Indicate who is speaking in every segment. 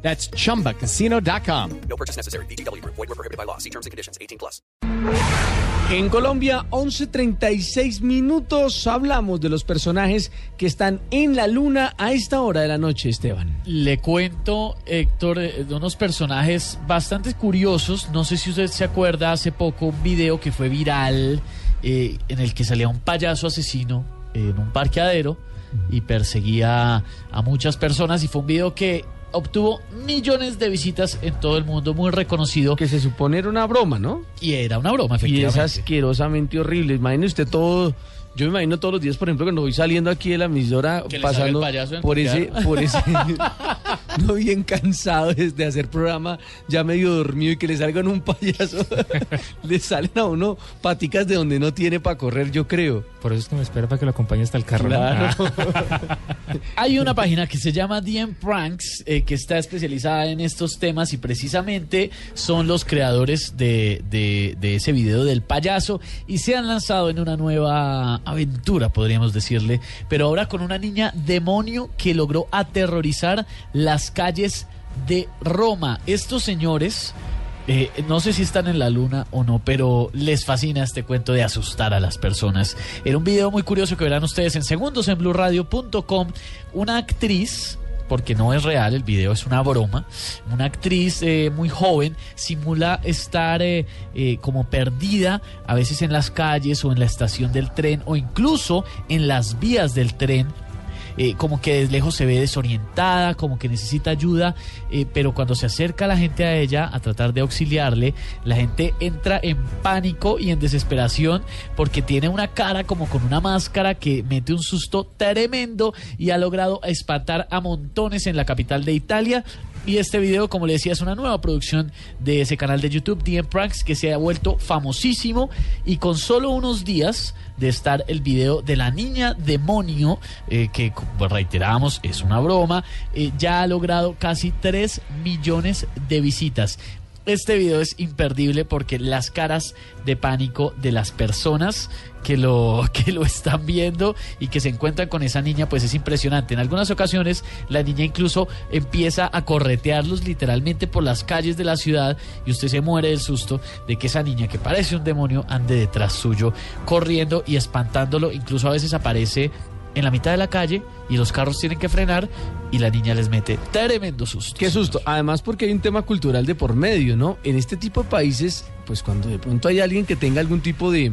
Speaker 1: That's chumbacasino.com.
Speaker 2: No purchase necessary. BGW. Void were prohibited by law. See terms and conditions. 18 plus.
Speaker 3: En Colombia, 11.36 minutos, hablamos de los personajes que están en la luna a esta hora de la noche, Esteban.
Speaker 4: Le cuento, Héctor, eh, de unos personajes bastante curiosos. No sé si usted se acuerda hace poco un video que fue viral eh, en el que salía un payaso asesino en un parqueadero y perseguía a muchas personas y fue un video que obtuvo millones de visitas en todo el mundo, muy reconocido
Speaker 3: Que se supone era una broma, ¿no?
Speaker 4: y era una broma,
Speaker 3: Y es
Speaker 4: efectivamente.
Speaker 3: asquerosamente horrible. Imagine usted todo. Yo me imagino todos los días, por ejemplo, cuando voy saliendo aquí de la emisora, pasando por ese, por ese, no bien cansado de hacer programa, ya medio dormido y que le salgan un payaso, le salen a uno paticas de donde no tiene para correr, yo creo.
Speaker 5: Por eso es que me espera para que lo acompañe hasta el carro.
Speaker 3: Claro.
Speaker 4: Hay una página que se llama DM Pranks eh, que está especializada en estos temas y precisamente son los creadores de, de- de ese video del payaso y se han lanzado en una nueva aventura, podríamos decirle, pero ahora con una niña demonio que logró aterrorizar las calles de Roma. Estos señores... Eh, no sé si están en la luna o no, pero les fascina este cuento de asustar a las personas. Era un video muy curioso que verán ustedes en segundos en blueradio.com. Una actriz, porque no es real, el video es una broma, una actriz eh, muy joven simula estar eh, eh, como perdida, a veces en las calles o en la estación del tren o incluso en las vías del tren eh, como que desde lejos se ve desorientada, como que necesita ayuda, eh, pero cuando se acerca la gente a ella a tratar de auxiliarle, la gente entra en pánico y en desesperación porque tiene una cara como con una máscara que mete un susto tremendo y ha logrado espantar a montones en la capital de Italia. Y este video, como le decía, es una nueva producción de ese canal de YouTube, DM Pranks, que se ha vuelto famosísimo. Y con solo unos días de estar el video de la niña demonio, eh, que reiteramos, es una broma, eh, ya ha logrado casi 3 millones de visitas. Este video es imperdible porque las caras de pánico de las personas que lo, que lo están viendo y que se encuentran con esa niña, pues es impresionante. En algunas ocasiones la niña incluso empieza a corretearlos literalmente por las calles de la ciudad y usted se muere del susto de que esa niña que parece un demonio ande detrás suyo, corriendo y espantándolo. Incluso a veces aparece en la mitad de la calle y los carros tienen que frenar y la niña les mete tremendo susto.
Speaker 3: Qué susto. Además, porque hay un tema cultural de por medio, ¿no? En este tipo de países, pues cuando de pronto hay alguien que tenga algún tipo de,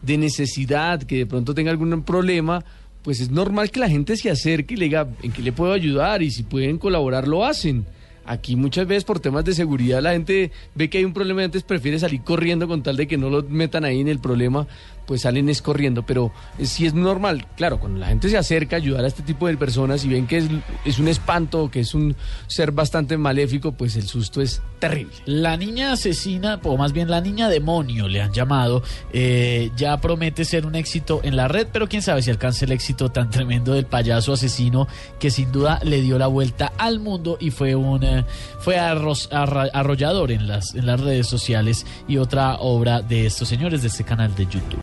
Speaker 3: de necesidad, que de pronto tenga algún problema, pues es normal que la gente se acerque y le diga en qué le puedo ayudar y si pueden colaborar lo hacen. Aquí muchas veces por temas de seguridad la gente ve que hay un problema y antes prefiere salir corriendo con tal de que no lo metan ahí en el problema, pues salen es corriendo. Pero eh, sí es normal, claro, cuando la gente se acerca a ayudar a este tipo de personas y ven que es, es un espanto, que es un ser bastante maléfico, pues el susto es terrible.
Speaker 4: La niña asesina, o más bien la niña demonio le han llamado, eh, ya promete ser un éxito en la red, pero quién sabe si alcance el éxito tan tremendo del payaso asesino que sin duda le dio la vuelta al mundo y fue un eh, fue arroz- arrollador en las, en las redes sociales y otra obra de estos señores de este canal de YouTube.